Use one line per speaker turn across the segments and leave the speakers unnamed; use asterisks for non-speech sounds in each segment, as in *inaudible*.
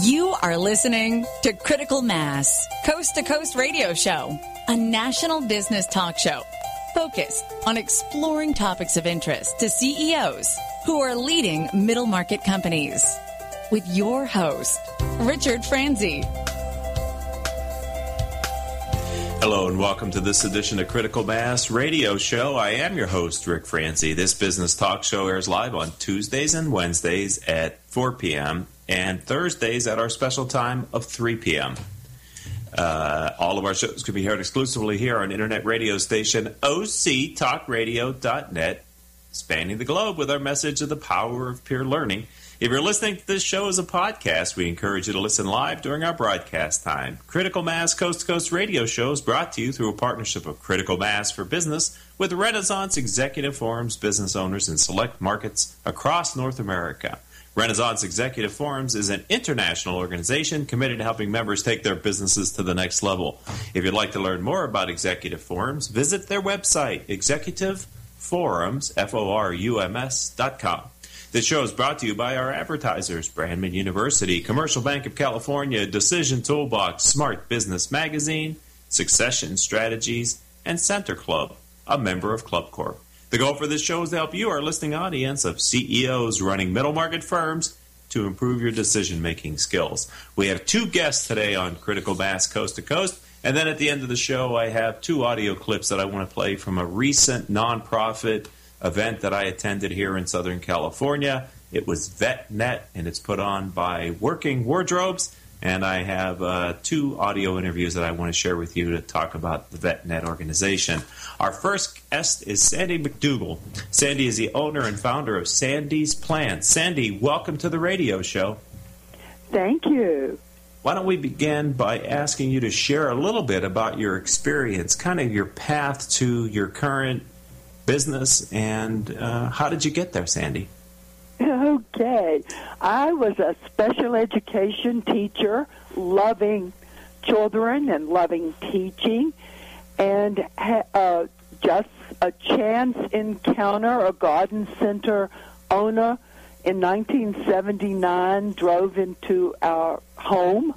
You are listening to Critical Mass, Coast to Coast Radio Show, a national business talk show focused on exploring topics of interest to CEOs who are leading middle market companies. With your host, Richard Franzi.
Hello and welcome to this edition of Critical Mass Radio Show. I am your host, Rick Franzi. This business talk show airs live on Tuesdays and Wednesdays at 4 p.m. and Thursdays at our special time of 3 p.m. Uh, all of our shows can be heard exclusively here on internet radio station octalkradio.net, spanning the globe with our message of the power of peer learning. If you're listening to this show as a podcast, we encourage you to listen live during our broadcast time. Critical Mass Coast to Coast radio show is brought to you through a partnership of Critical Mass for Business with Renaissance Executive Forums business owners in select markets across North America. Renaissance Executive Forums is an international organization committed to helping members take their businesses to the next level. If you'd like to learn more about Executive Forums, visit their website, executiveforums, F-O-R-U-M-S dot com. This show is brought to you by our advertisers, Brandman University, Commercial Bank of California, Decision Toolbox, Smart Business Magazine, Succession Strategies, and Center Club, a member of Club Corp. The goal for this show is to help you, our listening audience of CEOs running middle market firms, to improve your decision making skills. We have two guests today on Critical Mass Coast to Coast. And then at the end of the show, I have two audio clips that I want to play from a recent nonprofit event that I attended here in Southern California. It was VetNet, and it's put on by Working Wardrobes. And I have uh, two audio interviews that I want to share with you to talk about the VetNet organization. Our first guest is Sandy McDougall. Sandy is the owner and founder of Sandy's Plants. Sandy, welcome to the radio show.
Thank you.
Why don't we begin by asking you to share a little bit about your experience, kind of your path to your current business, and uh, how did you get there, Sandy?
Okay. I was a special education teacher, loving children and loving teaching, and uh, just a chance encounter, a garden center owner in 1979 drove into our home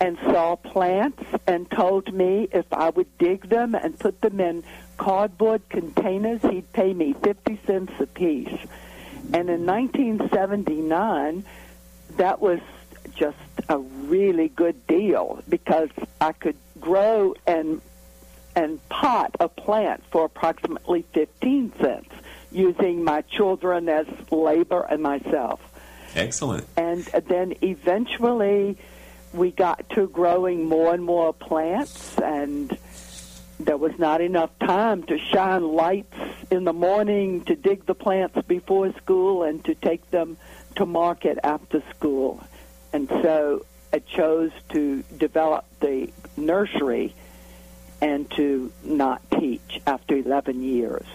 and saw plants and told me if I would dig them and put them in cardboard containers, he'd pay me 50 cents a piece. And in 1979, that was just a really good deal because I could grow and and pot a plant for approximately 15 cents using my children as labor and myself.
Excellent.
And then eventually we got to growing more and more plants and there was not enough time to shine lights in the morning to dig the plants before school and to take them to market after school. And so I chose to develop the nursery and to not teach after 11 years.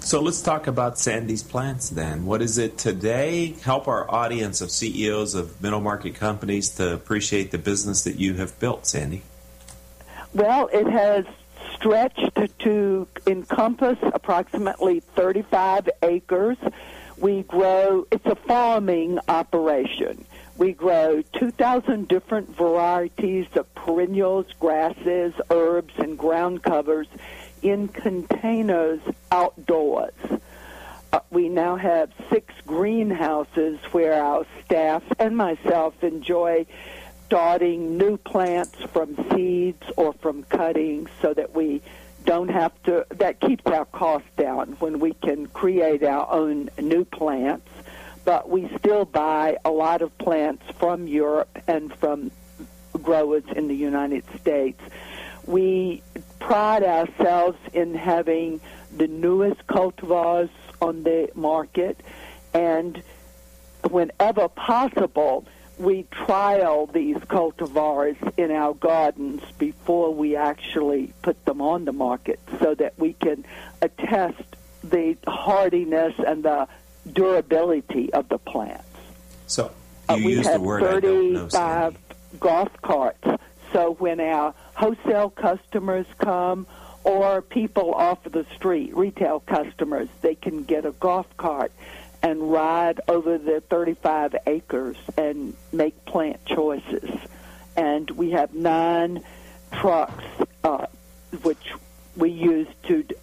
So let's talk about Sandy's Plants then. What is it today? Help our audience of CEOs of middle market companies to appreciate the business that you have built, Sandy.
Well, it has stretched to encompass approximately 35 acres. We grow, it's a farming operation. We grow 2,000 different varieties of perennials, grasses, herbs, and ground covers in containers outdoors. Uh, we now have six greenhouses where our staff and myself enjoy starting new plants from seeds or from cuttings so that we don't have to that keeps our costs down when we can create our own new plants. But we still buy a lot of plants from Europe and from growers in the United States. We pride ourselves in having the newest cultivars on the market and whenever possible we trial these cultivars in our gardens before we actually put them on the market so that we can attest the hardiness and the durability of the plants.
So you
uh, we
use
have
the word I don't know,
35 golf carts. So when our wholesale customers come or people off of the street, retail customers, they can get a golf cart and ride over the 35 acres and make plant choices. And we have nine trucks, uh, which we use to d-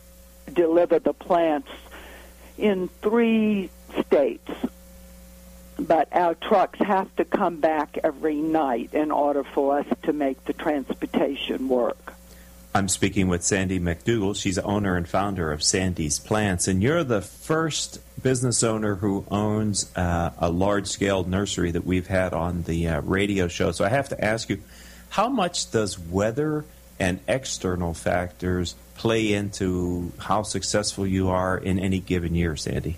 deliver the plants in three states. But our trucks have to come back every night in order for us to make the transportation work.
I'm speaking with Sandy McDougall. She's owner and founder of Sandy's Plants, and you're the first business owner who owns uh, a large scale nursery that we've had on the uh, radio show. So I have to ask you, how much does weather and external factors play into how successful you are in any given year, Sandy?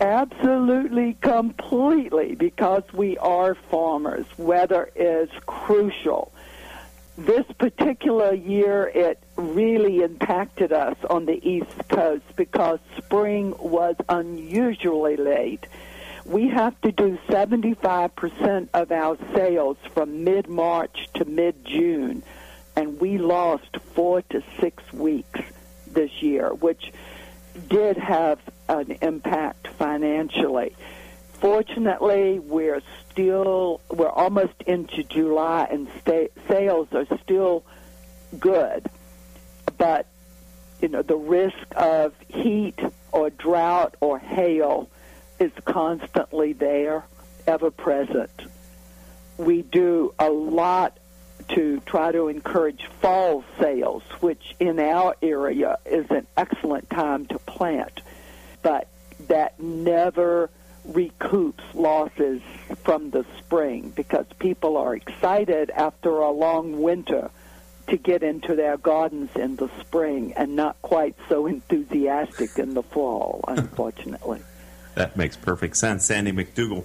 Absolutely, completely, because we are farmers. Weather is crucial this particular year, it really impacted us on the East Coast because spring was unusually late. We have to do 75% of our sales from mid March to mid June, and we lost four to six weeks this year, which did have an impact financially. Fortunately, we're still we're almost into July and sta- sales are still good, but you know the risk of heat or drought or hail is constantly there, ever present. We do a lot to try to encourage fall sales, which in our area is an excellent time to plant, but that never recoups losses from the spring because people are excited after a long winter to get into their gardens in the spring and not quite so enthusiastic in the fall, *laughs* unfortunately.
that makes perfect sense. Sandy McDougall,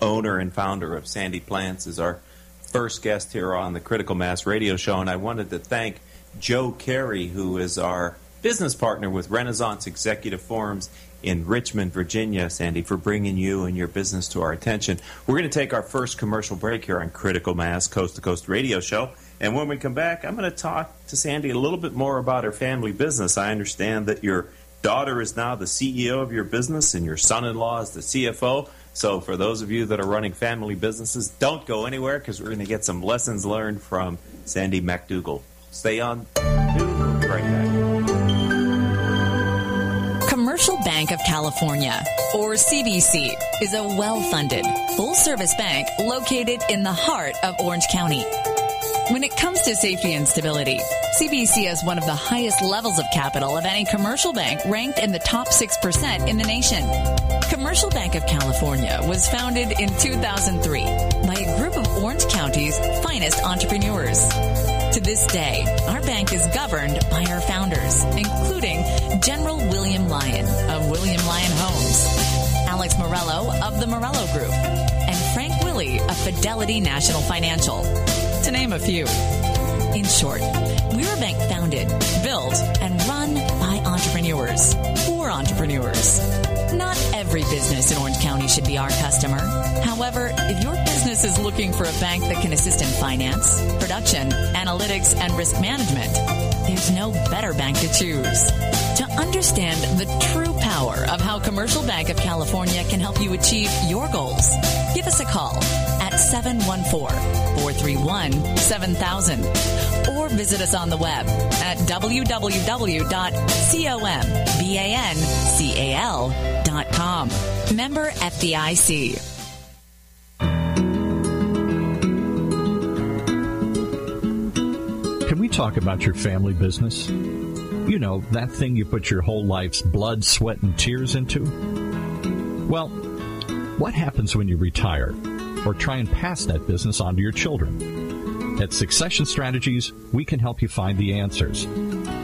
owner and founder of Sandy Plants, is our first guest here on the Critical Mass Radio Show, and I wanted to thank Joe Carey, who is our business partner with Renaissance Executive Forums in Richmond, Virginia, Sandy, for bringing you and your business to our attention. We're going to take our first commercial break here on Critical Mass Coast to Coast Radio Show. And when we come back, I'm going to talk to Sandy a little bit more about her family business. I understand that your daughter is now the CEO of your business and your son in law is the CFO. So, for those of you that are running family businesses, don't go anywhere because we're going to get some lessons learned from Sandy McDougall. Stay on. We'll right back.
Commercial Bank of California, or CBC, is a well funded, full service bank located in the heart of Orange County. When it comes to safety and stability, CBC has one of the highest levels of capital of any commercial bank ranked in the top 6% in the nation. Commercial Bank of California was founded in 2003 by a group of Orange County's finest entrepreneurs. To this day, our bank is governed by our founders, including General William Lyon of William Lyon Homes, Alex Morello of the Morello Group, and Frank Willey of Fidelity National Financial, to name a few. In short, we're a bank founded, built, and run by entrepreneurs for entrepreneurs. Not every business in Orange County should be our customer. However, if your business is looking for a bank that can assist in finance, production, analytics, and risk management, there's no better bank to choose. To understand the true power of how Commercial Bank of California can help you achieve your goals, give us a call at 714-431-7000 or visit us on the web at www.combancal.com. Member FDIC.
Can we talk about your family business? You know, that thing you put your whole life's blood, sweat, and tears into? Well, what happens when you retire or try and pass that business on to your children? At Succession Strategies, we can help you find the answers.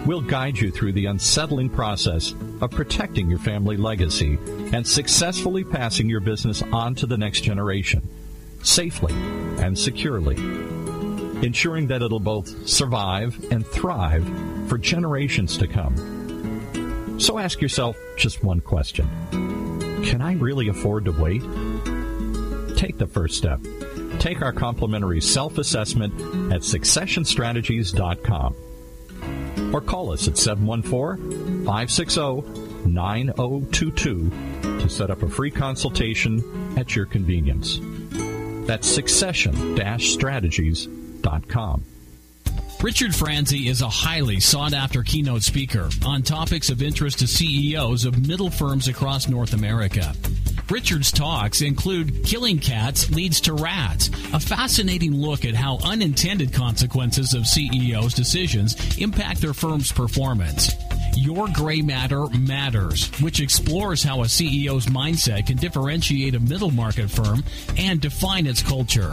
We'll guide you through the unsettling process of protecting your family legacy and successfully passing your business on to the next generation, safely and securely, ensuring that it'll both survive and thrive for generations to come. So ask yourself just one question Can I really afford to wait? Take the first step. Take our complimentary self assessment at successionstrategies.com or call us at 714 560 9022 to set up a free consultation at your convenience. That's succession-strategies.com.
Richard Franzi is a highly sought after keynote speaker on topics of interest to CEOs of middle firms across North America. Richard's talks include Killing Cats Leads to Rats, a fascinating look at how unintended consequences of CEOs' decisions impact their firm's performance. Your Gray Matter Matters, which explores how a CEO's mindset can differentiate a middle market firm and define its culture.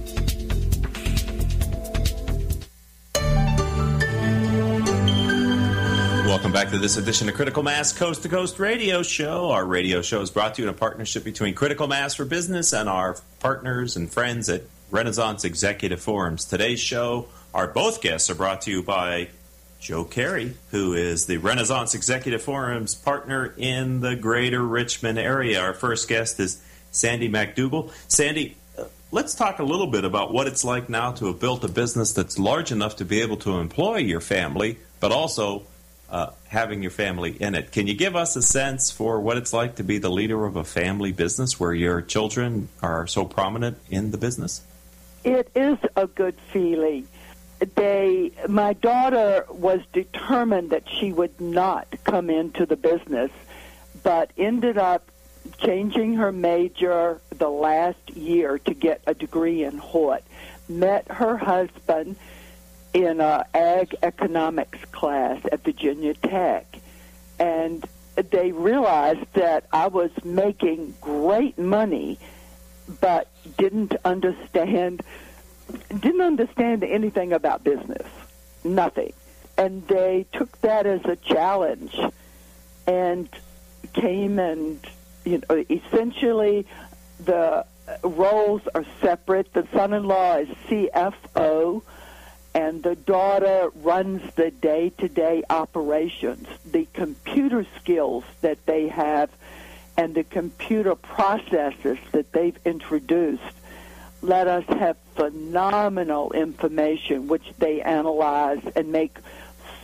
Welcome back to this edition of Critical Mass Coast to Coast Radio Show. Our radio show is brought to you in a partnership between Critical Mass for Business and our partners and friends at Renaissance Executive Forums. Today's show, our both guests are brought to you by Joe Carey, who is the Renaissance Executive Forum's partner in the greater Richmond area. Our first guest is Sandy MacDougall. Sandy, uh, let's talk a little bit about what it's like now to have built a business that's large enough to be able to employ your family, but also uh, having your family in it. Can you give us a sense for what it's like to be the leader of a family business where your children are so prominent in the business?
It is a good feeling. They, my daughter was determined that she would not come into the business, but ended up changing her major the last year to get a degree in Hort. Met her husband in a ag economics class at Virginia Tech, and they realized that I was making great money, but didn't understand didn't understand anything about business, nothing, and they took that as a challenge, and came and you know essentially the roles are separate. The son-in-law is CFO and the daughter runs the day-to-day operations. The computer skills that they have and the computer processes that they've introduced let us have phenomenal information which they analyze and make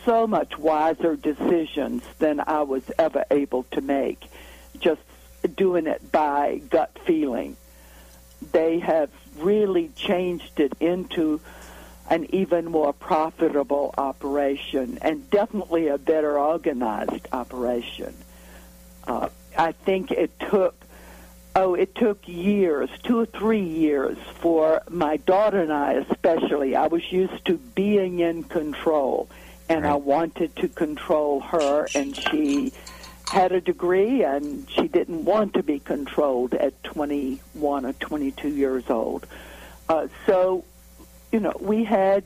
so much wiser decisions than I was ever able to make just doing it by gut feeling. They have really changed it into an even more profitable operation and definitely a better organized operation. Uh, I think it took oh it took years, two or three years for my daughter and I especially. I was used to being in control and right. I wanted to control her and she had a degree and she didn't want to be controlled at 21 or 22 years old. Uh, so you know, we had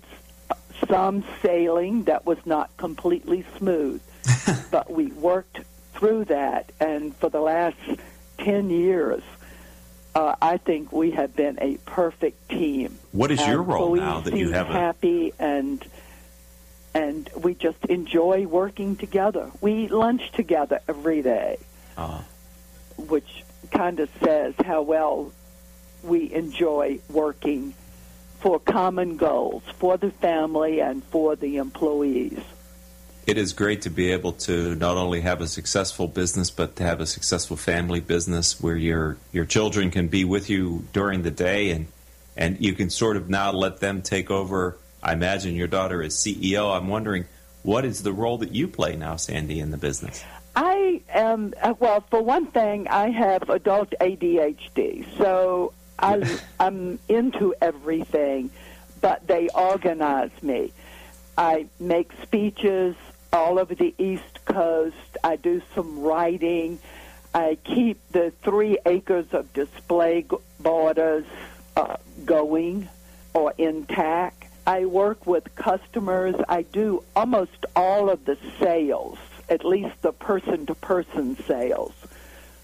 some sailing that was not completely smooth, *laughs* but we worked through that. And for the last 10 years, uh, I think we have been a perfect team.
What is your role now that you have?
Happy and and we just enjoy working together. We lunch together every day, uh-huh. which kind of says how well we enjoy working for common goals for the family and for the employees.
It is great to be able to not only have a successful business, but to have a successful family business where your your children can be with you during the day, and and you can sort of now let them take over. I imagine your daughter is CEO. I'm wondering what is the role that you play now, Sandy, in the business.
I am uh, well. For one thing, I have adult ADHD, so I, I'm into everything, but they organize me. I make speeches all over the East Coast. I do some writing. I keep the three acres of display borders uh, going or intact. I work with customers. I do almost all of the sales, at least the person to person sales.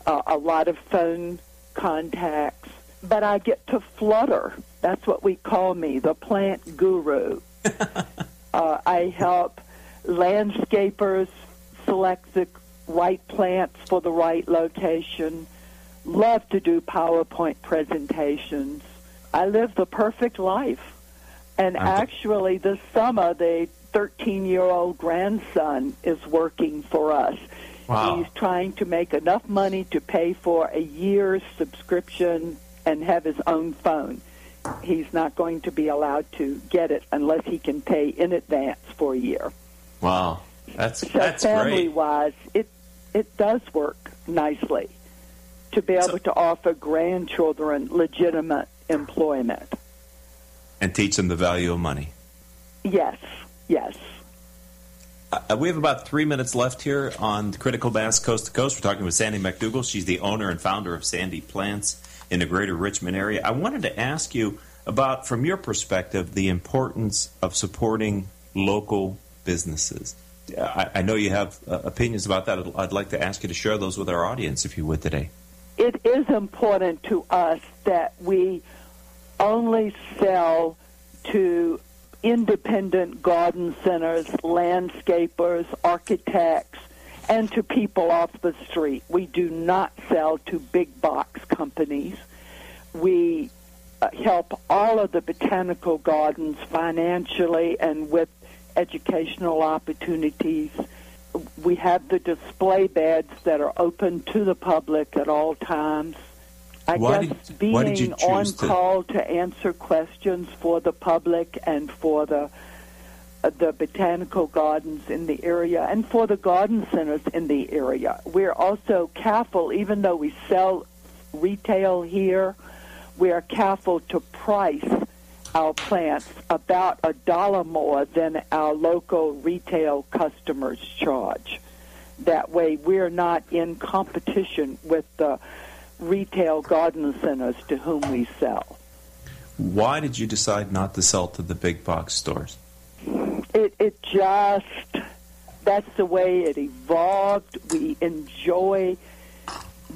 Uh, a lot of phone contacts but I get to flutter. That's what we call me, the plant guru. *laughs* Uh, I help landscapers select the right plants for the right location. Love to do PowerPoint presentations. I live the perfect life. And actually, this summer, the 13 year old grandson is working for us.
Wow.
He's trying to make enough money to pay for a year's subscription and have his own phone. He's not going to be allowed to get it unless he can pay in advance for a year.
Wow. That's
So
that's
family
great.
wise, it it does work nicely to be able
So-
to offer grandchildren legitimate employment.
And teach them the value of money.
Yes, yes.
Uh, we have about three minutes left here on Critical Mass Coast to Coast. We're talking with Sandy McDougall. She's the owner and founder of Sandy Plants in the greater Richmond area. I wanted to ask you about, from your perspective, the importance of supporting local businesses. I, I know you have uh, opinions about that. I'd, I'd like to ask you to share those with our audience, if you would, today.
It is important to us that we only sell to independent garden centers, landscapers, architects, and to people off the street. We do not sell to big box companies. We uh, help all of the botanical gardens financially and with educational opportunities. We have the display beds that are open to the public at all times. I
Why
guess
did-
being
why did you
on
to-
call to answer questions for the public and for the Uh, the botanical gardens in the area and for the garden centers in the area. We're also careful, even though we sell retail here, we are careful to price our plants about a dollar more than our local retail customers charge. That way, we're not in competition with the retail garden centers to whom we sell.
Why did you decide not to sell to the big box stores?
It, it just, that's the way it evolved. We enjoy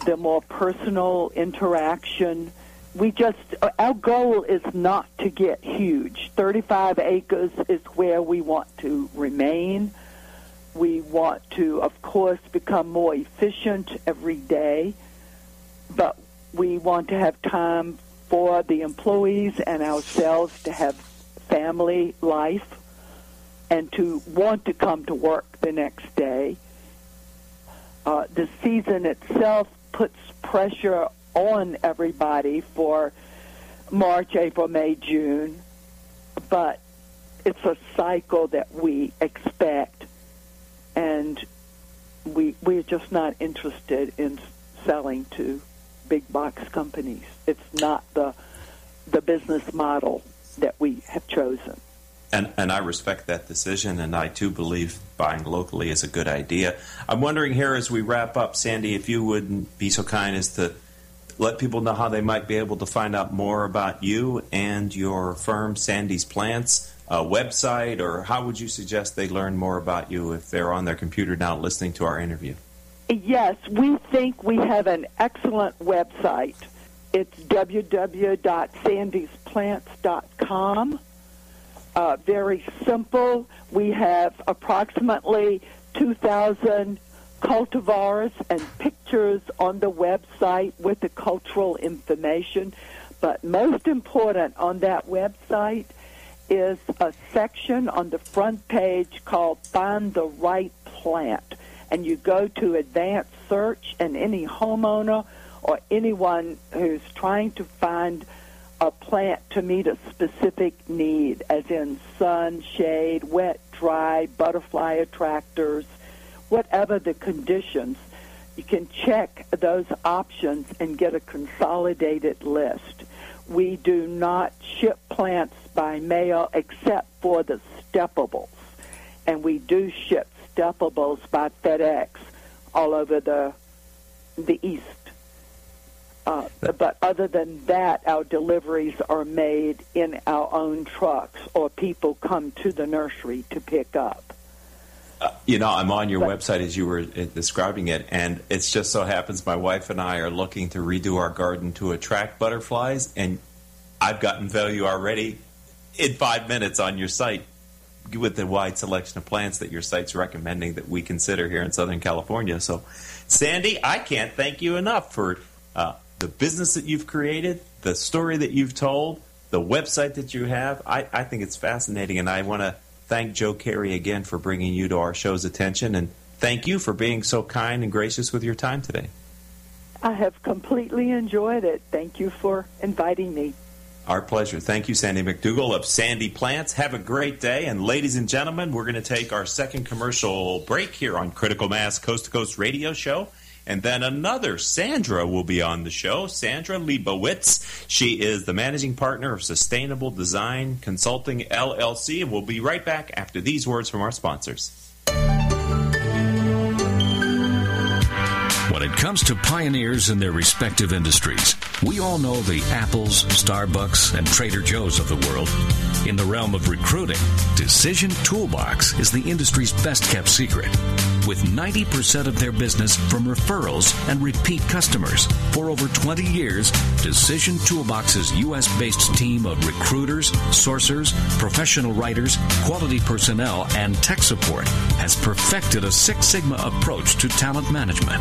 the more personal interaction. We just, our goal is not to get huge. 35 acres is where we want to remain. We want to, of course, become more efficient every day, but we want to have time for the employees and ourselves to have family life and to want to come to work the next day. Uh, the season itself puts pressure on everybody for March, April, May, June, but it's a cycle that we expect, and we we're just not interested in selling to big box companies. It's not the the business model that we have chosen.
And, and I respect that decision, and I too believe buying locally is a good idea. I'm wondering here as we wrap up, Sandy, if you would be so kind as to let people know how they might be able to find out more about you and your firm, Sandy's Plants, uh, website, or how would you suggest they learn more about you if they're on their computer now listening to our interview?
Yes, we think we have an excellent website. It's www.sandysplants.com. Uh, very simple. We have approximately 2,000 cultivars and pictures on the website with the cultural information. But most important on that website is a section on the front page called Find the Right Plant. And you go to advanced search, and any homeowner or anyone who's trying to find a plant to meet a specific need, as in sun, shade, wet, dry, butterfly attractors, whatever the conditions, you can check those options and get a consolidated list. We do not ship plants by mail except for the stepables, and we do ship stepables by FedEx all over the the east. Uh, but other than that, our deliveries are made in our own trucks, or people come to the nursery to pick up.
You know, I'm on your
But-
website as you were uh, describing it, and it just so happens my wife and I are looking to redo our garden to attract butterflies, and I've gotten value already in five minutes on your site with the wide selection of plants that your site's recommending that we consider here in Southern California. So, Sandy, I can't thank you enough for uh, the business that you've created, the story that you've told, the website that you have. I, I think it's fascinating, and I want to thank Joe Carey again for bringing you to our show's attention, and thank you for being so kind and gracious with your time today.
I have completely enjoyed it. Thank you for inviting me.
Our pleasure. Thank you, Sandy McDougall of Sandy Plants. Have a great day. And ladies and gentlemen, we're going to take our second commercial break here on Critical Mass Coast to Coast Radio Show. And then another Sandra will be on the show, Sandra Leibowitz. She is the managing partner of Sustainable Design Consulting LLC. And we'll be right back after these words from our sponsors.
When it comes to pioneers in their respective industries, we all know the Apples, Starbucks, and Trader Joe's of the world. In the realm of recruiting, Decision Toolbox is the industry's best kept secret. With 90% of their business from referrals and repeat customers. For over 20 years, Decision Toolbox's U.S. based team of recruiters, sourcers, professional writers, quality personnel, and tech support has perfected a Six Sigma approach to talent management.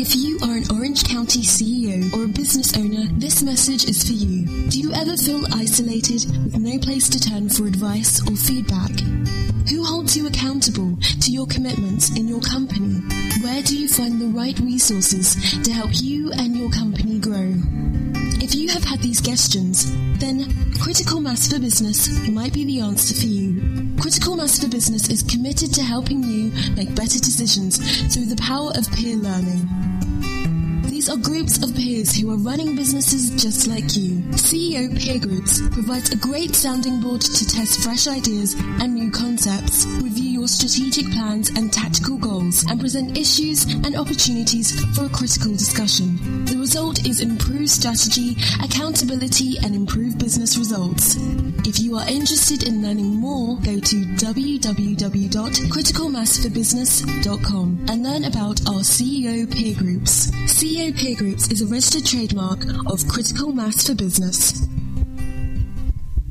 If you are an Orange County CEO or a business owner, this message is for you. Do you ever feel isolated with no place to turn for advice or feedback? Who holds you accountable to your commitments in your company? Where do you find the right resources to help you and your company grow? If you have had these questions, then Critical Mass for Business might be the answer for you. Critical Mass for Business is committed to helping you make better decisions through the power of peer learning. These are groups of peers who are running businesses just like you. CEO Peer Groups provides a great sounding board to test fresh ideas and new concepts, review your strategic plans and tactical goals, and present issues and opportunities for a critical discussion. The result is improved strategy, accountability, and improved business results. If you are interested in learning more, go to www.criticalmassforbusiness.com and learn about our CEO Peer Groups. CEO Peer Groups is a registered trademark of Critical Mass for Business.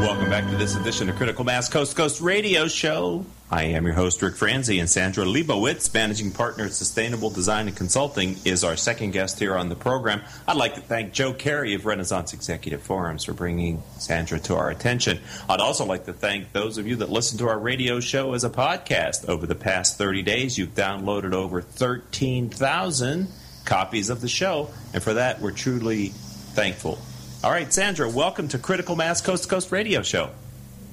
Welcome back to this edition of Critical Mass Coast to Coast Radio Show. I am your host, Rick Franzi, and Sandra Leibowitz, managing partner at Sustainable Design and Consulting, is our second guest here on the program. I'd like to thank Joe Carey of Renaissance Executive Forums for bringing Sandra to our attention. I'd also like to thank those of you that listen to our radio show as a podcast. Over the past 30 days, you've downloaded over 13,000 copies of the show, and for that, we're truly thankful. All right, Sandra, welcome to Critical Mass Coast to Coast Radio Show.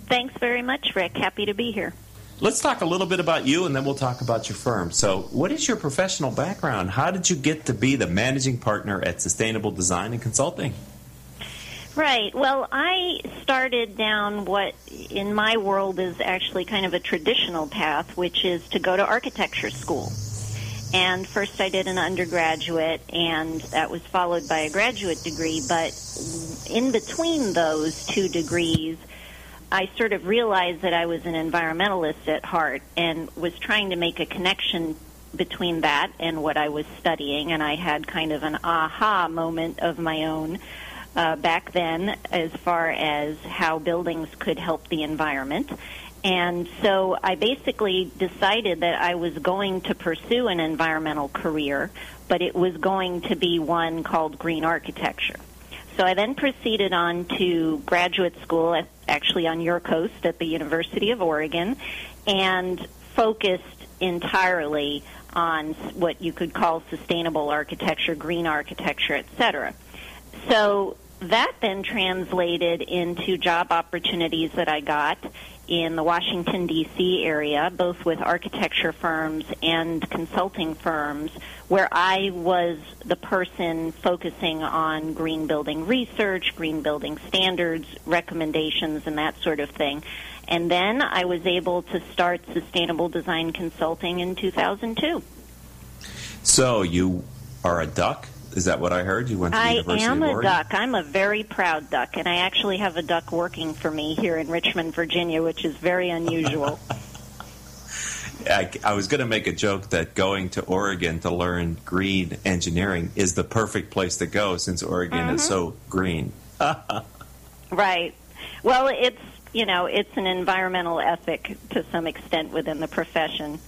Thanks very much, Rick. Happy to be here.
Let's talk a little bit about you and then we'll talk about your firm. So, what is your professional background? How did you get to be the managing partner at Sustainable Design and Consulting?
Right. Well, I started down what in my world is actually kind of a traditional path, which is to go to architecture school. And first I did an undergraduate, and that was followed by a graduate degree. But in between those two degrees, I sort of realized that I was an environmentalist at heart and was trying to make a connection between that and what I was studying. And I had kind of an aha moment of my own uh, back then as far as how buildings could help the environment. And so I basically decided that I was going to pursue an environmental career, but it was going to be one called green architecture. So I then proceeded on to graduate school, at, actually on your coast at the University of Oregon, and focused entirely on what you could call sustainable architecture, green architecture, etc. So that then translated into job opportunities that I got in the Washington, D.C. area, both with architecture firms and consulting firms, where I was the person focusing on green building research, green building standards, recommendations, and that sort of thing. And then I was able to start sustainable design consulting in 2002.
So you are a duck? Is that what I heard? You went to the
I
University
am
of
a duck. I'm a very proud duck, and I actually have a duck working for me here in Richmond, Virginia, which is very unusual. *laughs* *laughs*
I, I was going to make a joke that going to Oregon to learn green engineering is the perfect place to go since Oregon is
Mhm.
so green. *laughs*
right. Well, it's you know it's an environmental ethic to some extent within the profession.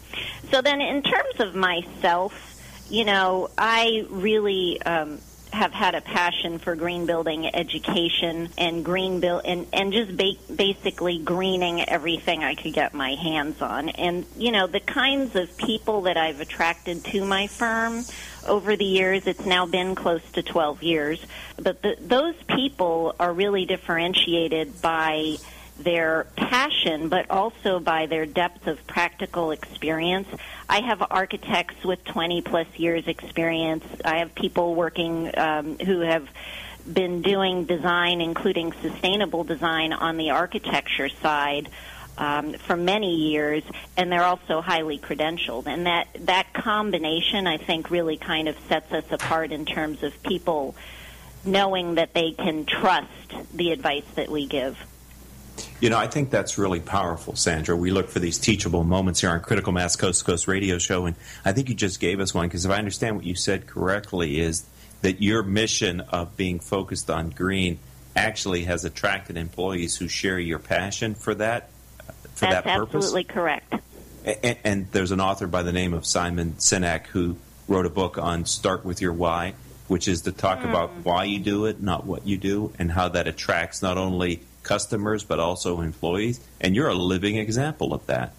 So then, in terms of myself, you know, I really um, have had a passion for green building education and green build and and just ba- basically greening everything I could get my hands on. And you know, the kinds of people that I've attracted to my firm over the years, it's now been close to 12 years, but the, those people are really differentiated by their passion, but also by their depth of practical experience. I have architects with 20 plus years experience. I have people working um, who have been doing design, including sustainable design, on the architecture side. Um, for many years, and they're also highly credentialed, and that that combination, I think, really kind of sets us apart in terms of people knowing that they can trust the advice that we give.
You know, I think that's really powerful, Sandra. We look for these teachable moments here on Critical Mass Coast to Coast Radio Show, and I think you just gave us one because if I understand what you said correctly, is that your mission of being focused on green actually has attracted employees who share your passion for that for
That's
that purpose.
absolutely correct.
And, and there's an author by the name of Simon Sinek who wrote a book on Start with Your Why, which is to talk mm. about why you do it, not what you do, and how that attracts not only customers but also employees. And you're a living example of that.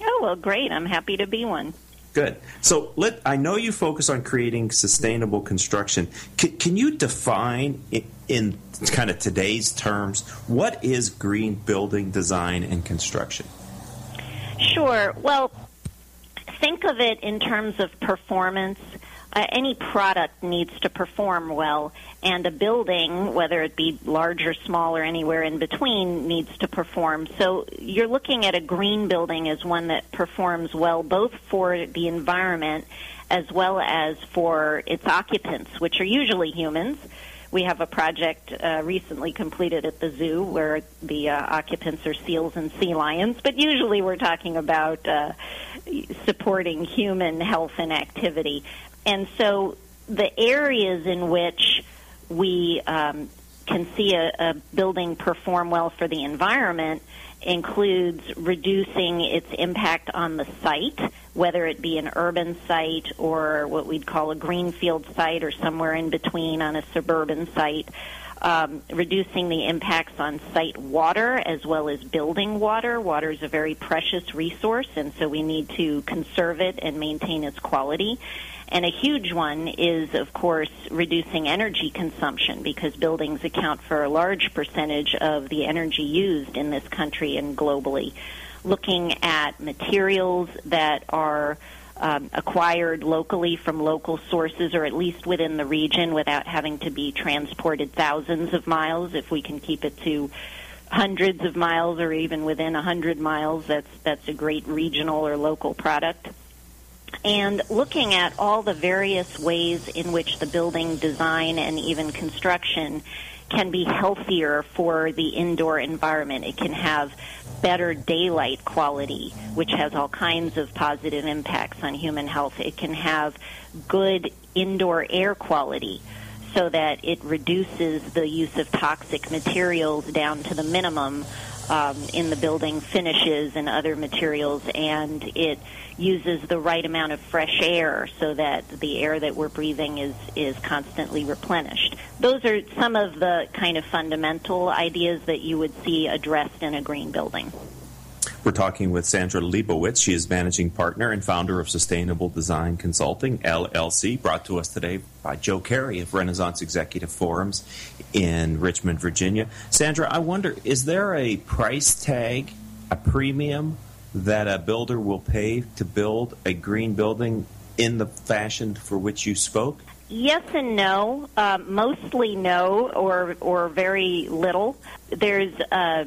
Oh well, great! I'm happy to be one.
Good. So let I know you focus on creating sustainable construction. Can, can you define in, in kind of today's terms what is green building design and construction?
Sure. Well, think of it in terms of performance. Uh, any product needs to perform well, and a building, whether it be large or small or anywhere in between, needs to perform. So you're looking at a green building as one that performs well both for the environment as well as for its occupants, which are usually humans. We have a project uh, recently completed at the zoo where the uh, occupants are seals and sea lions, but usually we're talking about uh, supporting human health and activity. And so the areas in which we um, can see a, a building perform well for the environment includes reducing its impact on the site, whether it be an urban site or what we'd call a greenfield site or somewhere in between on a suburban site. Um, reducing the impacts on site water as well as building water. Water is a very precious resource, and so we need to conserve it and maintain its quality. And a huge one is, of course, reducing energy consumption because buildings account for a large percentage of the energy used in this country and globally. Looking at materials that are um, acquired locally from local sources or at least within the region without having to be transported thousands of miles if we can keep it to hundreds of miles or even within a hundred miles that's that's a great regional or local product and looking at all the various ways in which the building design and even construction can be healthier for the indoor environment. It can have better daylight quality, which has all kinds of positive impacts on human health. It can have good indoor air quality so that it reduces the use of toxic materials down to the minimum um, in the building finishes and other materials, and it uses the right amount of fresh air so that the air that we're breathing is is constantly replenished. Those are some of the kind of fundamental ideas that you would see addressed in a green building.
We're talking with Sandra Leibowitz. She is managing partner and founder of Sustainable Design Consulting, LLC, brought to us today by Joe Carey of Renaissance Executive Forums in Richmond, Virginia. Sandra, I wonder, is there a price tag, a premium that a builder will pay to build a green building in the fashion for which you spoke?
Yes and no. Uh, mostly no, or or very little. There's a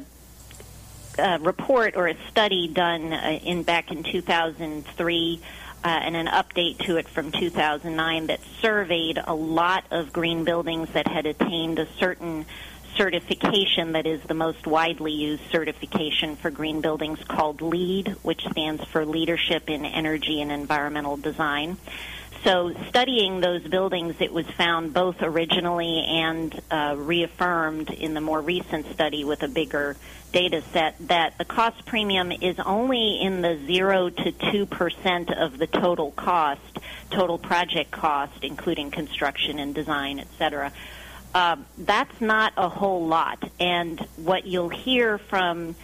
a report or a study done uh, in back in 2003 uh, and an update to it from 2009 that surveyed a lot of green buildings that had attained a certain certification that is the most widely used certification for green buildings called LEED, which stands for Leadership in Energy and Environmental Design. So, studying those buildings, it was found both originally and uh, reaffirmed in the more recent study with a bigger data set that the cost premium is only in the 0 to 2% of the total cost, total project cost, including construction and design, et cetera. Uh, that's not a whole lot. And what you'll hear from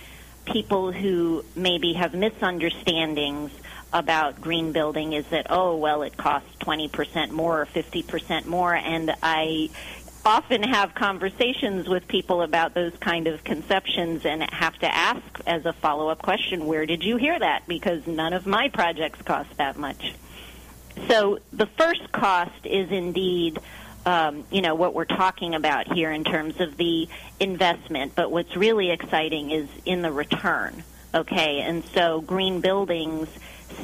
people who maybe have misunderstandings about green building is that oh well it costs 20% more or 50% more. And I often have conversations with people about those kind of conceptions and have to ask as a follow-up question where did you hear that? Because none of my projects cost that much. So the first cost is indeed um, you know what we're talking about here in terms of the investment. But what's really exciting is in the return okay? And so green buildings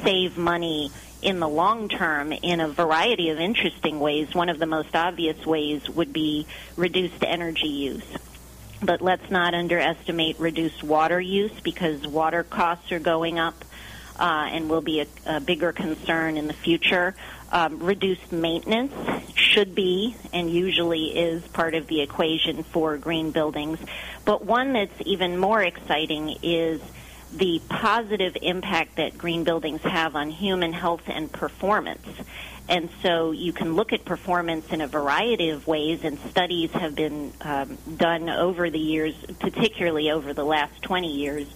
save money in the long term in a variety of interesting ways. One of the most obvious ways would be reduced energy use. But let's not underestimate reduced water use because water costs are going up uh, and will be a, a, bigger concern in the future. Um, reduced maintenance should be and usually is part of the equation for green buildings. But one that's even more exciting is the positive impact that green buildings have on human health and performance. And so you can look at performance in a variety of ways, and studies have been um, done over the years, particularly over the last 20 years,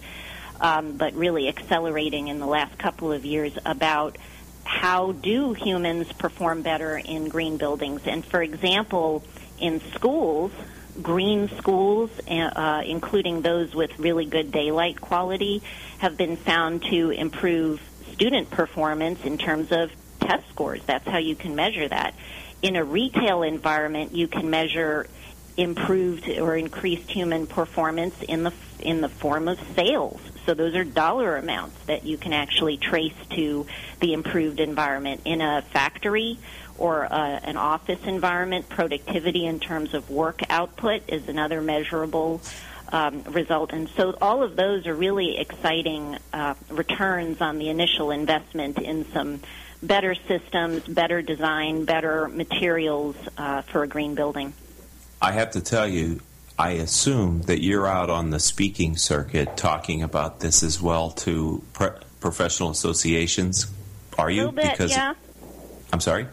um, but really accelerating in the last couple of years about how do humans perform better in green buildings. And for example, in schools, green schools, uh, including those with really good daylight quality, have been found to improve student performance in terms of test scores. That's how you can measure that. In a retail environment, you can measure improved or increased human performance in the in the form of sales. So those are dollar amounts that you can actually trace to the improved environment in a factory or uh, an office environment. Productivity in terms of work output is another measurable um, result. And so all of those are really exciting uh, returns on the initial investment in some better systems, better design, better materials uh, for a green building.
I have to tell you, I assume that you're out on the speaking circuit talking about this as well to professional associations. Are you?
Bit,
because
yeah.
I'm sorry.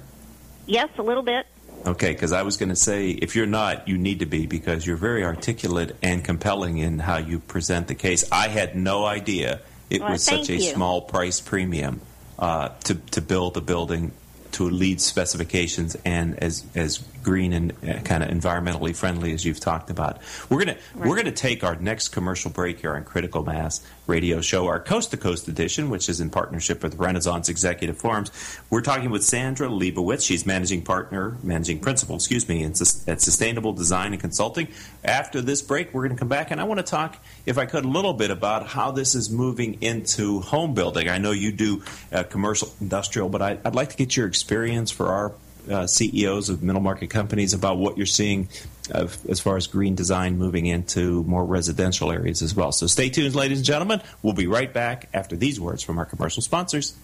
Yes, a little bit.
Okay, because I was going to say, if you're not, you need to be because you're very articulate and compelling in how you present the case. I had no idea it
well,
was such a
you.
small price premium uh, to to build a building to LEED specifications and as as green and uh, kind of environmentally friendly as you've talked about. We're gonna right. we're gonna take our next commercial break here on Critical Mass Radio Show, our Coast to Coast edition, which is in partnership with Renaissance Executive Forums. We're talking with Sandra Leibowitz. She's managing partner, managing principal, excuse me, at Sustainable Design and Consulting. After this break, we're going to come back and I want to talk, if I could, a little bit about how this is moving into home building. I know you do uh, commercial, industrial, but I, I'd like to get your experience for our uh, CEOs of middle market companies about what you're seeing of, as far as green design moving into more residential areas as well. So stay tuned, ladies and gentlemen. We'll be right back after these words from our commercial sponsors.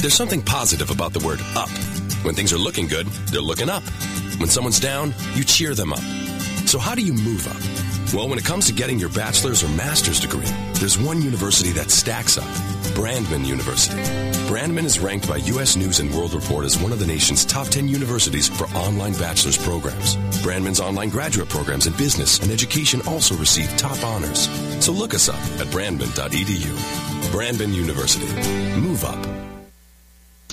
There's something positive about the word up. When things are looking good, they're looking up. When someone's down, you cheer them up. So how do you move up? Well, when it comes to getting your bachelor's or master's degree, there's one university that stacks up. Brandman University. Brandman is ranked by U.S. News and World Report as one of the nation's top 10 universities for online bachelor's programs. Brandman's online graduate programs in business and education also receive top honors. So look us up at brandman.edu. Brandman University. Move up.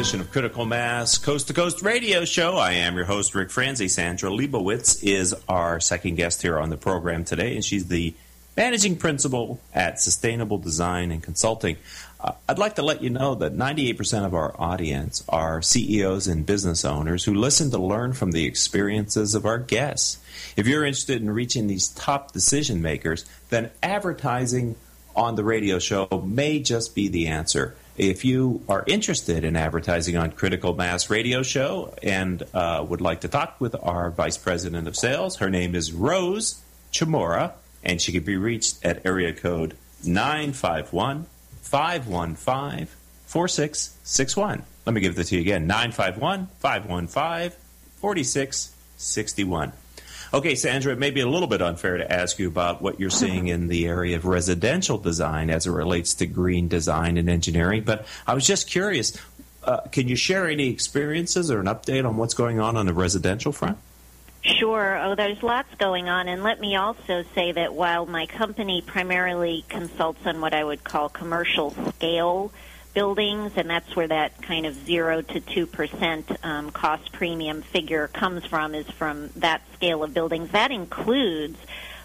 Edition of Critical Mass Coast to Coast Radio Show. I am your host, Rick Franzi. Sandra Leibowitz is our second guest here on the program today, and she's the managing principal at Sustainable Design and Consulting. Uh, I'd like to let you know that 98% of our audience are CEOs and business owners who listen to learn from the experiences of our guests. If you're interested in reaching these top decision makers, then advertising on the radio show may just be the answer. If you are interested in advertising on Critical Mass Radio Show and uh, would like to talk with our Vice President of Sales, her name is Rose Chamora, and she can be reached at area code 951 515 4661. Let me give it to you again 951 515 4661. Okay, Sandra, it may be a little bit unfair to ask you about what you're seeing in the area of residential design as it relates to green design and engineering, but I was just curious. Uh, can you share any experiences or an update on what's going on on the residential front?
Sure. Oh, there's lots going on. And let me also say that while my company primarily consults on what I would call commercial scale buildings, and that's where that kind of zero to two percent um, cost premium figure comes from, is from that scale of buildings. That includes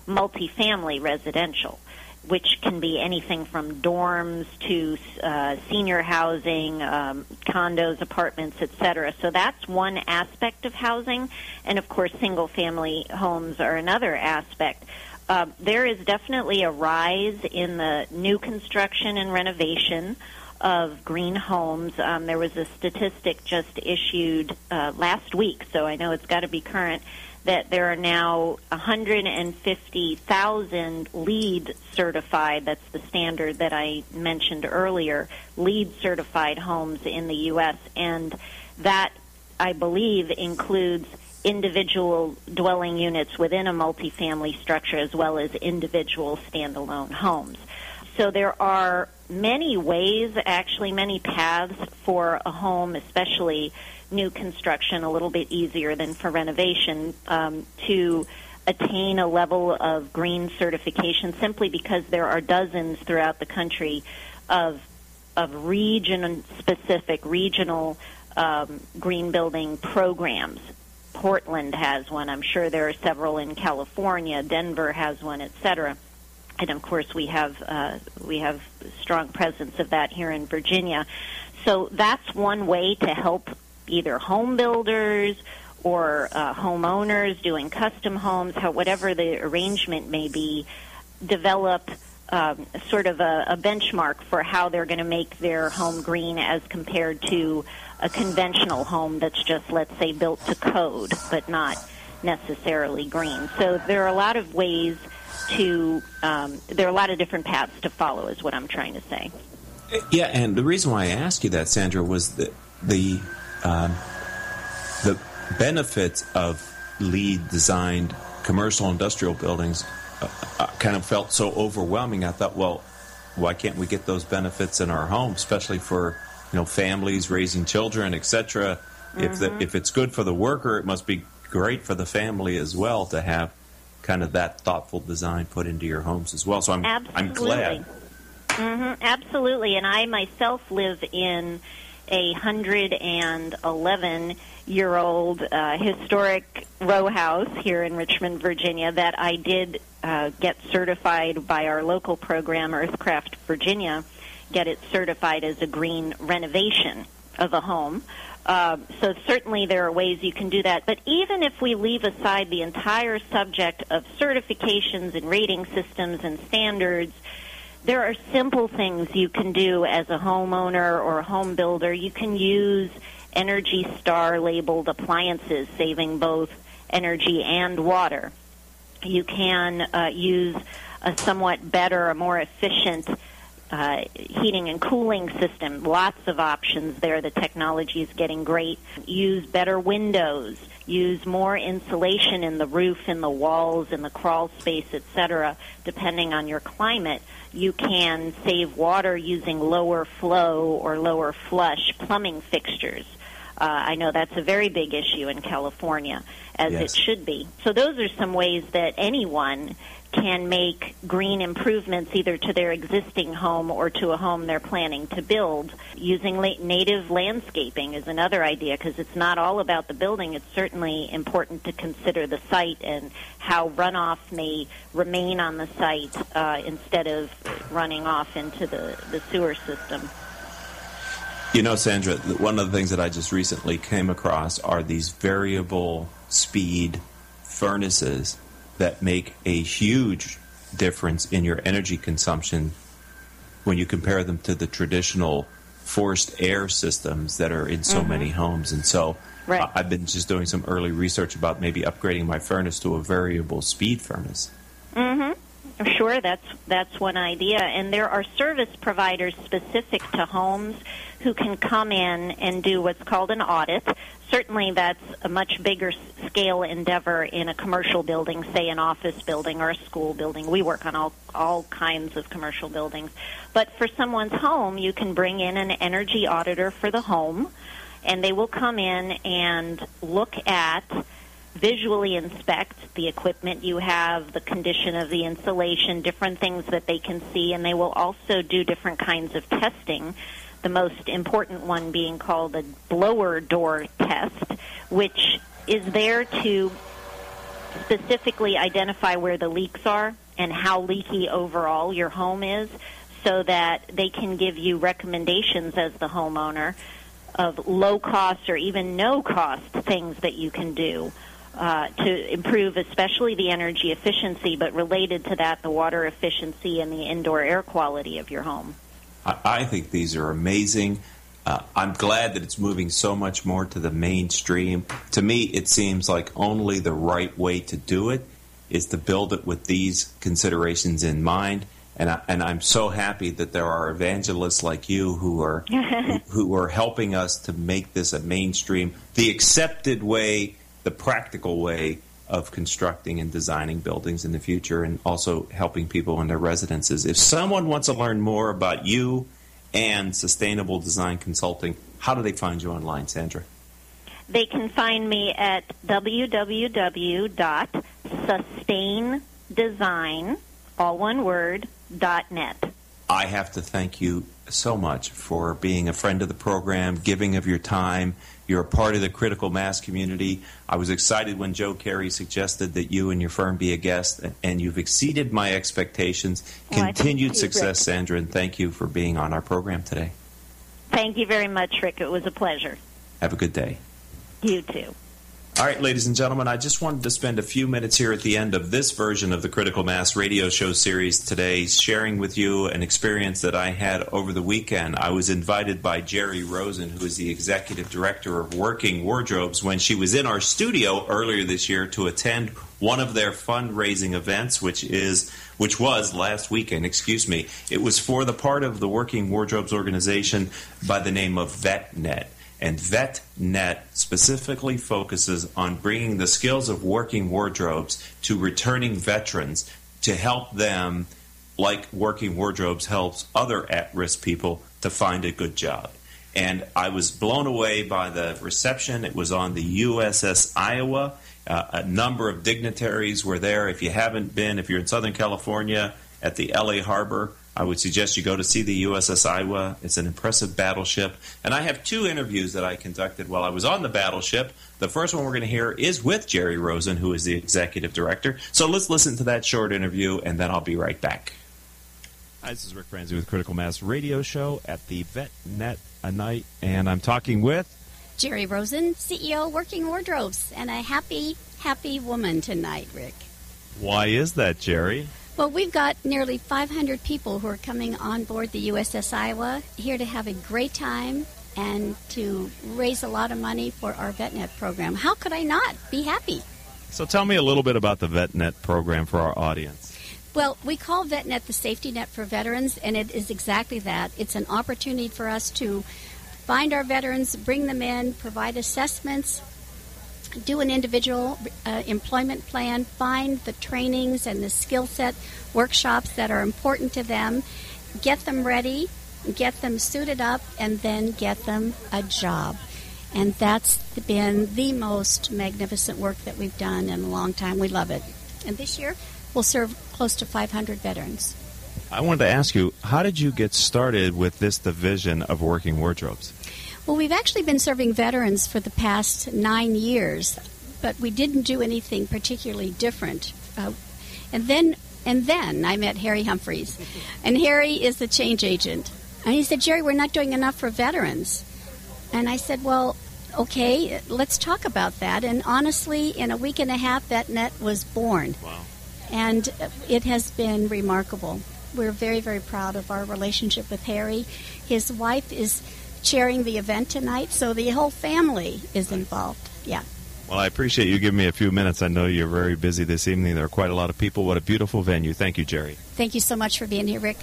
multifamily residential, which can be anything from dorms to uh, senior housing, um, condos, apartments, etc. So that's one aspect of housing, and of course, single-family homes are another aspect. Uh, there is definitely a rise in the new construction and renovation of green homes. Um, there was a statistic just issued uh, last week, so I know it's got to be current, that there are now 150,000 LEED certified, that's the standard that I mentioned earlier, LEED certified homes in the U.S., and that, I believe, includes individual dwelling units within a multifamily structure as well as individual standalone homes. So there are many ways, actually, many paths for a home, especially new construction, a little bit easier than for renovation, um, to attain a level of green certification simply because there are dozens throughout the country of of region specific regional um, green building programs. Portland has one. I'm sure there are several in California. Denver has one, etc and of course we have uh, we have strong presence of that here in Virginia. So that's one way to help either home builders or uh, homeowners doing custom homes, how, whatever the arrangement may be, develop um, sort of a, a benchmark for how they're going to make their home green as compared to a conventional home that's just, let's say, built to code but not necessarily green. So there are a lot of ways to um, there are a lot of different paths to follow is what i'm trying to say.
Yeah and the reason why i asked you that sandra was that the um, the benefits of LEED designed commercial industrial buildings uh, uh, kind of felt so overwhelming. I thought well why can't we get those benefits in our home especially for you know families raising children etc mm-hmm. if the, if it's good for the worker it must be great for the family as well to have kind of that thoughtful design put into your homes as well. So I'm
absolutely.
I'm glad.
Mm-hmm, absolutely, and I myself live in a hundred and eleven year old uh, historic row house here in Richmond, Virginia, that I did uh, get certified by our local program, Earthcraft Virginia, get it certified as a green renovation of a home. Uh, so certainly there are ways you can do that. But even if we leave aside the entire subject of certifications and rating systems and standards, there are simple things you can do as a homeowner or a home builder. You can use Energy Star labeled appliances, saving both energy and water. You can uh, use a somewhat better, a more efficient uh, heating and cooling system. Lots of options there. The technology is getting great. Use better windows. Use more insulation in the roof, in the walls, in the crawl space, etc. Depending on your climate, you can save water using lower flow or lower flush plumbing fixtures. Uh, I know that's a very big issue in California, as yes. it should be. So those are some ways that anyone can make green improvements either to their existing home or to a home they're planning to build. Using native landscaping is another idea because it's not all about the building. It's certainly important to consider the site and how runoff may remain on the site uh, instead of running off into the, the sewer system.
You know, Sandra, one of the things that I just recently came across are these variable speed furnaces that make a huge difference in your energy consumption when you compare them to the traditional forced air systems that are in so mm-hmm. many homes. And so right. I've been just doing some early research about maybe upgrading my furnace to a variable speed furnace.
Mm-hmm. Sure, that's that's one idea, and there are service providers specific to homes who can come in and do what's called an audit. Certainly, that's a much bigger scale endeavor in a commercial building, say an office building or a school building. We work on all all kinds of commercial buildings, but for someone's home, you can bring in an energy auditor for the home, and they will come in and look at visually inspect the equipment you have, the condition of the insulation, different things that they can see, and they will also do different kinds of testing. The most important one being called a blower door test, which is there to specifically identify where the leaks are and how leaky overall your home is so that they can give you recommendations as the homeowner of low cost or even no cost things that you can do uh, to improve especially the energy efficiency, but related to that, the water efficiency and the indoor air quality of your home.
I, I think these are amazing. Uh, I'm glad that it's moving so much more to the mainstream. To me, it seems like only the right way to do it is to build it with these considerations in mind. And, I, and I'm so happy that there are evangelists like you who are *laughs* who, who are helping us to make this a mainstream, the accepted way the practical way of constructing and designing buildings in the future and also helping people in their residences. If someone wants to learn more about you and sustainable design consulting, how do they find you online, Sandra?
They can find me at www.sustaindesign, all one word, net.
I have to thank you so much for being a friend of the program, giving of your time. You're a part of the critical mass community. I was excited when Joe Carey suggested that you and your firm be a guest, and you've exceeded my expectations. Well, Continued success, Sandra, and thank you for being on our program today.
Thank you very much, Rick. It was a pleasure.
Have a good day.
You too.
All right, ladies and gentlemen, I just wanted to spend a few minutes here at the end of this version of the Critical Mass radio show series today, sharing with you an experience that I had over the weekend. I was invited by Jerri Rosen, who is the executive director of Working Wardrobes, when she was in our studio earlier this year to attend one of their fundraising events, which is which was last weekend. Excuse me. It was for the part of the Working Wardrobes organization by the name of VetNet. And VetNet specifically focuses on bringing the skills of working wardrobes to returning veterans to help them, like Working Wardrobes helps other at risk people, to find a good job. And I was blown away by the reception. It was on the USS Iowa. Uh, a number of dignitaries were there. If you haven't been, if you're in Southern California at the LA Harbor, I would suggest you go to see the USS Iowa. It's an impressive battleship. And I have two interviews that I conducted while I was on the battleship. The first one we're going to hear is with Jerri Rosen, who is the executive director. So let's listen to that short interview, and then I'll be right back. Hi, this is Rick Franzi with Critical Mass Radio Show at the VetNet a night, and I'm talking with
Jerri Rosen, CEO Working Wardrobes, and a happy, happy woman tonight, Rick.
Why is that, Jerri?
Well, we've got nearly 500 people who are coming on board the USS Iowa here to have a great time and to raise a lot of money for our VetNet program. How could I not be happy?
So tell me a little bit about the VetNet program for our audience.
Well, we call VetNet the safety net for veterans, and it is exactly that. It's an opportunity for us to find our veterans, bring them in, provide assessments, do an individual uh, employment plan, find the trainings and the skill set workshops that are important to them, get them ready, get them suited up, and then get them a job. And that's been the most magnificent work that we've done in a long time. We love it. And this year, we'll serve close to 500 veterans.
I wanted to ask you, how did you get started with this division of working wardrobes?
Well, we've actually been serving veterans for the past nine years, but we didn't do anything particularly different. Uh, and then, and then I met Harry Humphreys, and Harry is the change agent. And he said, "Jerri, we're not doing enough for veterans." And I said, "Well, okay, let's talk about that." And honestly, in a week and a half, VetNet was born.
Wow.
And it has been remarkable. We're very, very proud of our relationship with Harry. His wife is chairing the event tonight, so the whole family is involved. Yeah.
Well, I appreciate you giving me a few minutes. I know you're very busy this evening. There are quite a lot of people. What a beautiful venue. Thank you, Jerri.
Thank you so much for being here, Rick.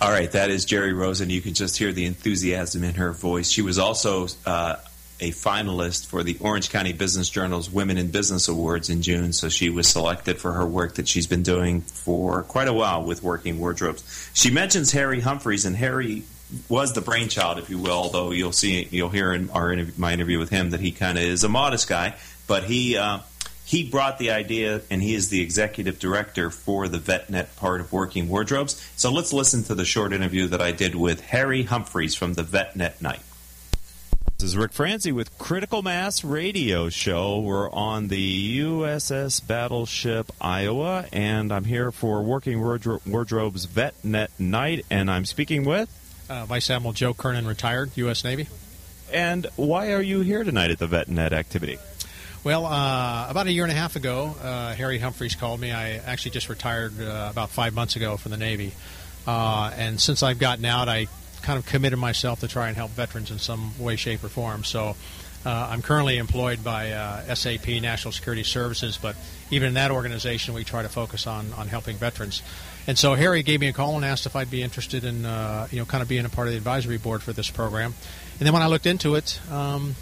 All right, that is Jerri Rosen. You can just hear the enthusiasm in her voice. She was also uh, a finalist for the Orange County Business Journal's Women in Business Awards in June, so she was selected for her work that she's been doing for quite a while with Working Wardrobes. She mentions Harry Humphreys, and Harry was the brainchild, if you will. Although you'll see, you'll hear in our interview, my interview with him that he kind of is a modest guy, but he uh, he brought the idea, and he is the executive director for the VetNet part of Working Wardrobes. So let's listen to the short interview that I did with Harry Humphreys from the VetNet night. This is Rick Franzi with Critical Mass Radio Show. We're on the USS Battleship Iowa, and I'm here for Working Wardrobe's VetNet Night, and I'm speaking with
uh, Vice Admiral Joe Kernan, retired, U.S. Navy.
And why are you here tonight at the VetNet activity?
Well, uh, about a year and a half ago, uh, Harry Humphreys called me. I actually just retired uh, about five months ago from the Navy. Uh, and since I've gotten out, I kind of committed myself to try and help veterans in some way, shape, or form. So uh, I'm currently employed by uh, SAP National Security Services, but even in that organization, we try to focus on, on helping veterans. And so Harry gave me a call and asked if I'd be interested in, uh, you know, kind of being a part of the advisory board for this program. And then when I looked into it, um,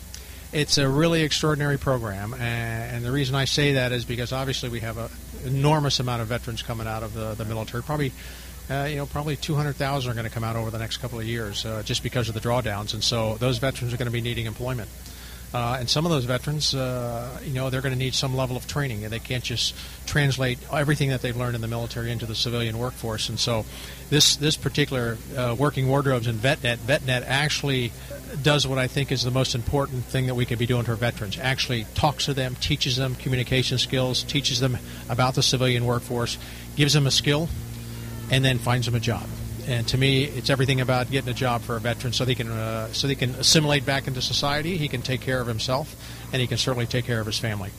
it's a really extraordinary program. And, the reason I say that is because obviously we have an enormous amount of veterans coming out of the, the military, probably uh, you know, probably 200,000 are going to come out over the next couple of years uh, just because of the drawdowns. And so those veterans are going to be needing employment. Uh, and some of those veterans, uh, you know, they're going to need some level of training. And they can't just translate everything that they've learned in the military into the civilian workforce. And so, this this particular uh, working wardrobes and VetNet, VetNet actually does what I think is the most important thing that we can be doing for veterans. Actually, talks to them, teaches them communication skills, teaches them about the civilian workforce, gives them a skill and then finds them a job. And to me, it's everything about getting a job for a veteran so they can uh, so they can assimilate back into society. He can take care of himself, and he can certainly take care of his family.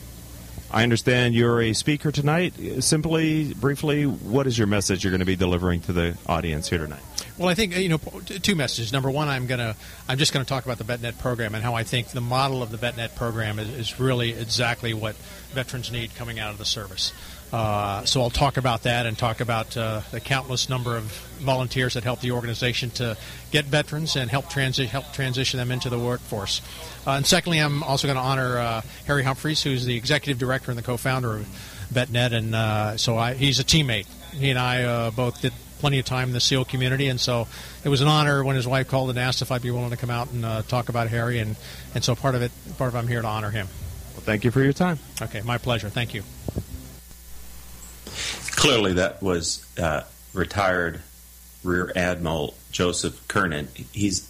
I understand you're a speaker tonight. Simply, briefly, what is your message you're going to be delivering to the audience here tonight?
Well, I think you know two messages. Number one, I'm gonna I'm just going to talk about the VetNet program and how I think the model of the VetNet program is, is really exactly what veterans need coming out of the service. Uh, so I'll talk about that and talk about uh, the countless number of volunteers that help the organization to get veterans and help, transi- help transition them into the workforce. Uh, and secondly, I'm also going to honor uh, Harry Humphreys, who's the executive director and the co-founder of VetNet, and uh, so I, he's a teammate. He and I uh, both did plenty of time in the SEAL community, and so it was an honor when his wife called and asked if I'd be willing to come out and talk about Harry, and, and so part of it, part of I'm here to honor him.
Well, thank you for your time.
Okay, my pleasure. Thank you
clearly that was uh, retired Rear Admiral Joseph Kernan. He's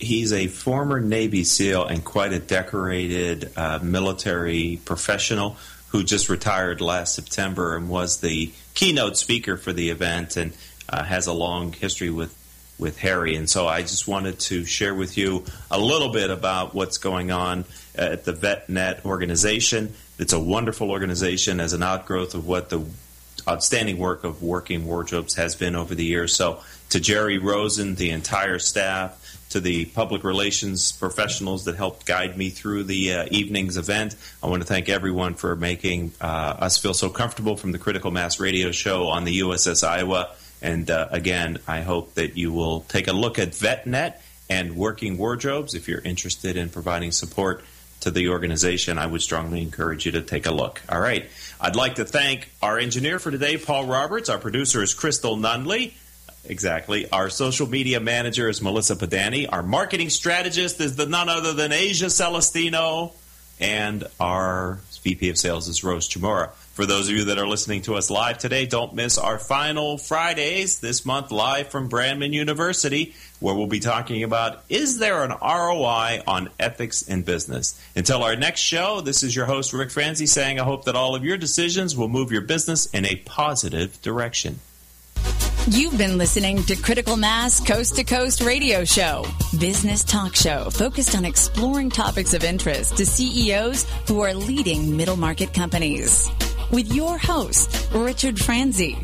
he's a former Navy SEAL and quite a decorated uh, military professional who just retired last September and was the keynote speaker for the event and uh, has a long history with with Harry. And so I just wanted to share with you a little bit about what's going on at the VetNet organization. It's a wonderful organization as an outgrowth of what the outstanding work of Working Wardrobes has been over the years. So, to Jerri Rosen, the entire staff, to the public relations professionals that helped guide me through the uh, evening's event, I want to thank everyone for making uh, us feel so comfortable from the Critical Mass Radio Show on the USS Iowa. And uh, again, I hope that you will take a look at VetNet and Working Wardrobes if you're interested in providing support to the organization. I would strongly encourage you to take a look. All right. I'd like to thank our engineer for today, Paul Roberts. Our producer is Crystal Nunley. Exactly. Our social media manager is Melissa Padani. Our marketing strategist is the none other than Asia Celestino. And our VP of Sales is Rose Chamora. For those of you that are listening to us live today, don't miss our final Fridays this month live from Brandman University, where we'll be talking about is there an ROI on ethics in business? Until our next show, this is your host, Rick Franzi, saying I hope that all of your decisions will move your business in a positive direction.
You've been listening to Critical Mass Coast to Coast Radio Show, business talk show focused on exploring topics of interest to CEOs who are leading middle market companies with your host, Richard Franzi.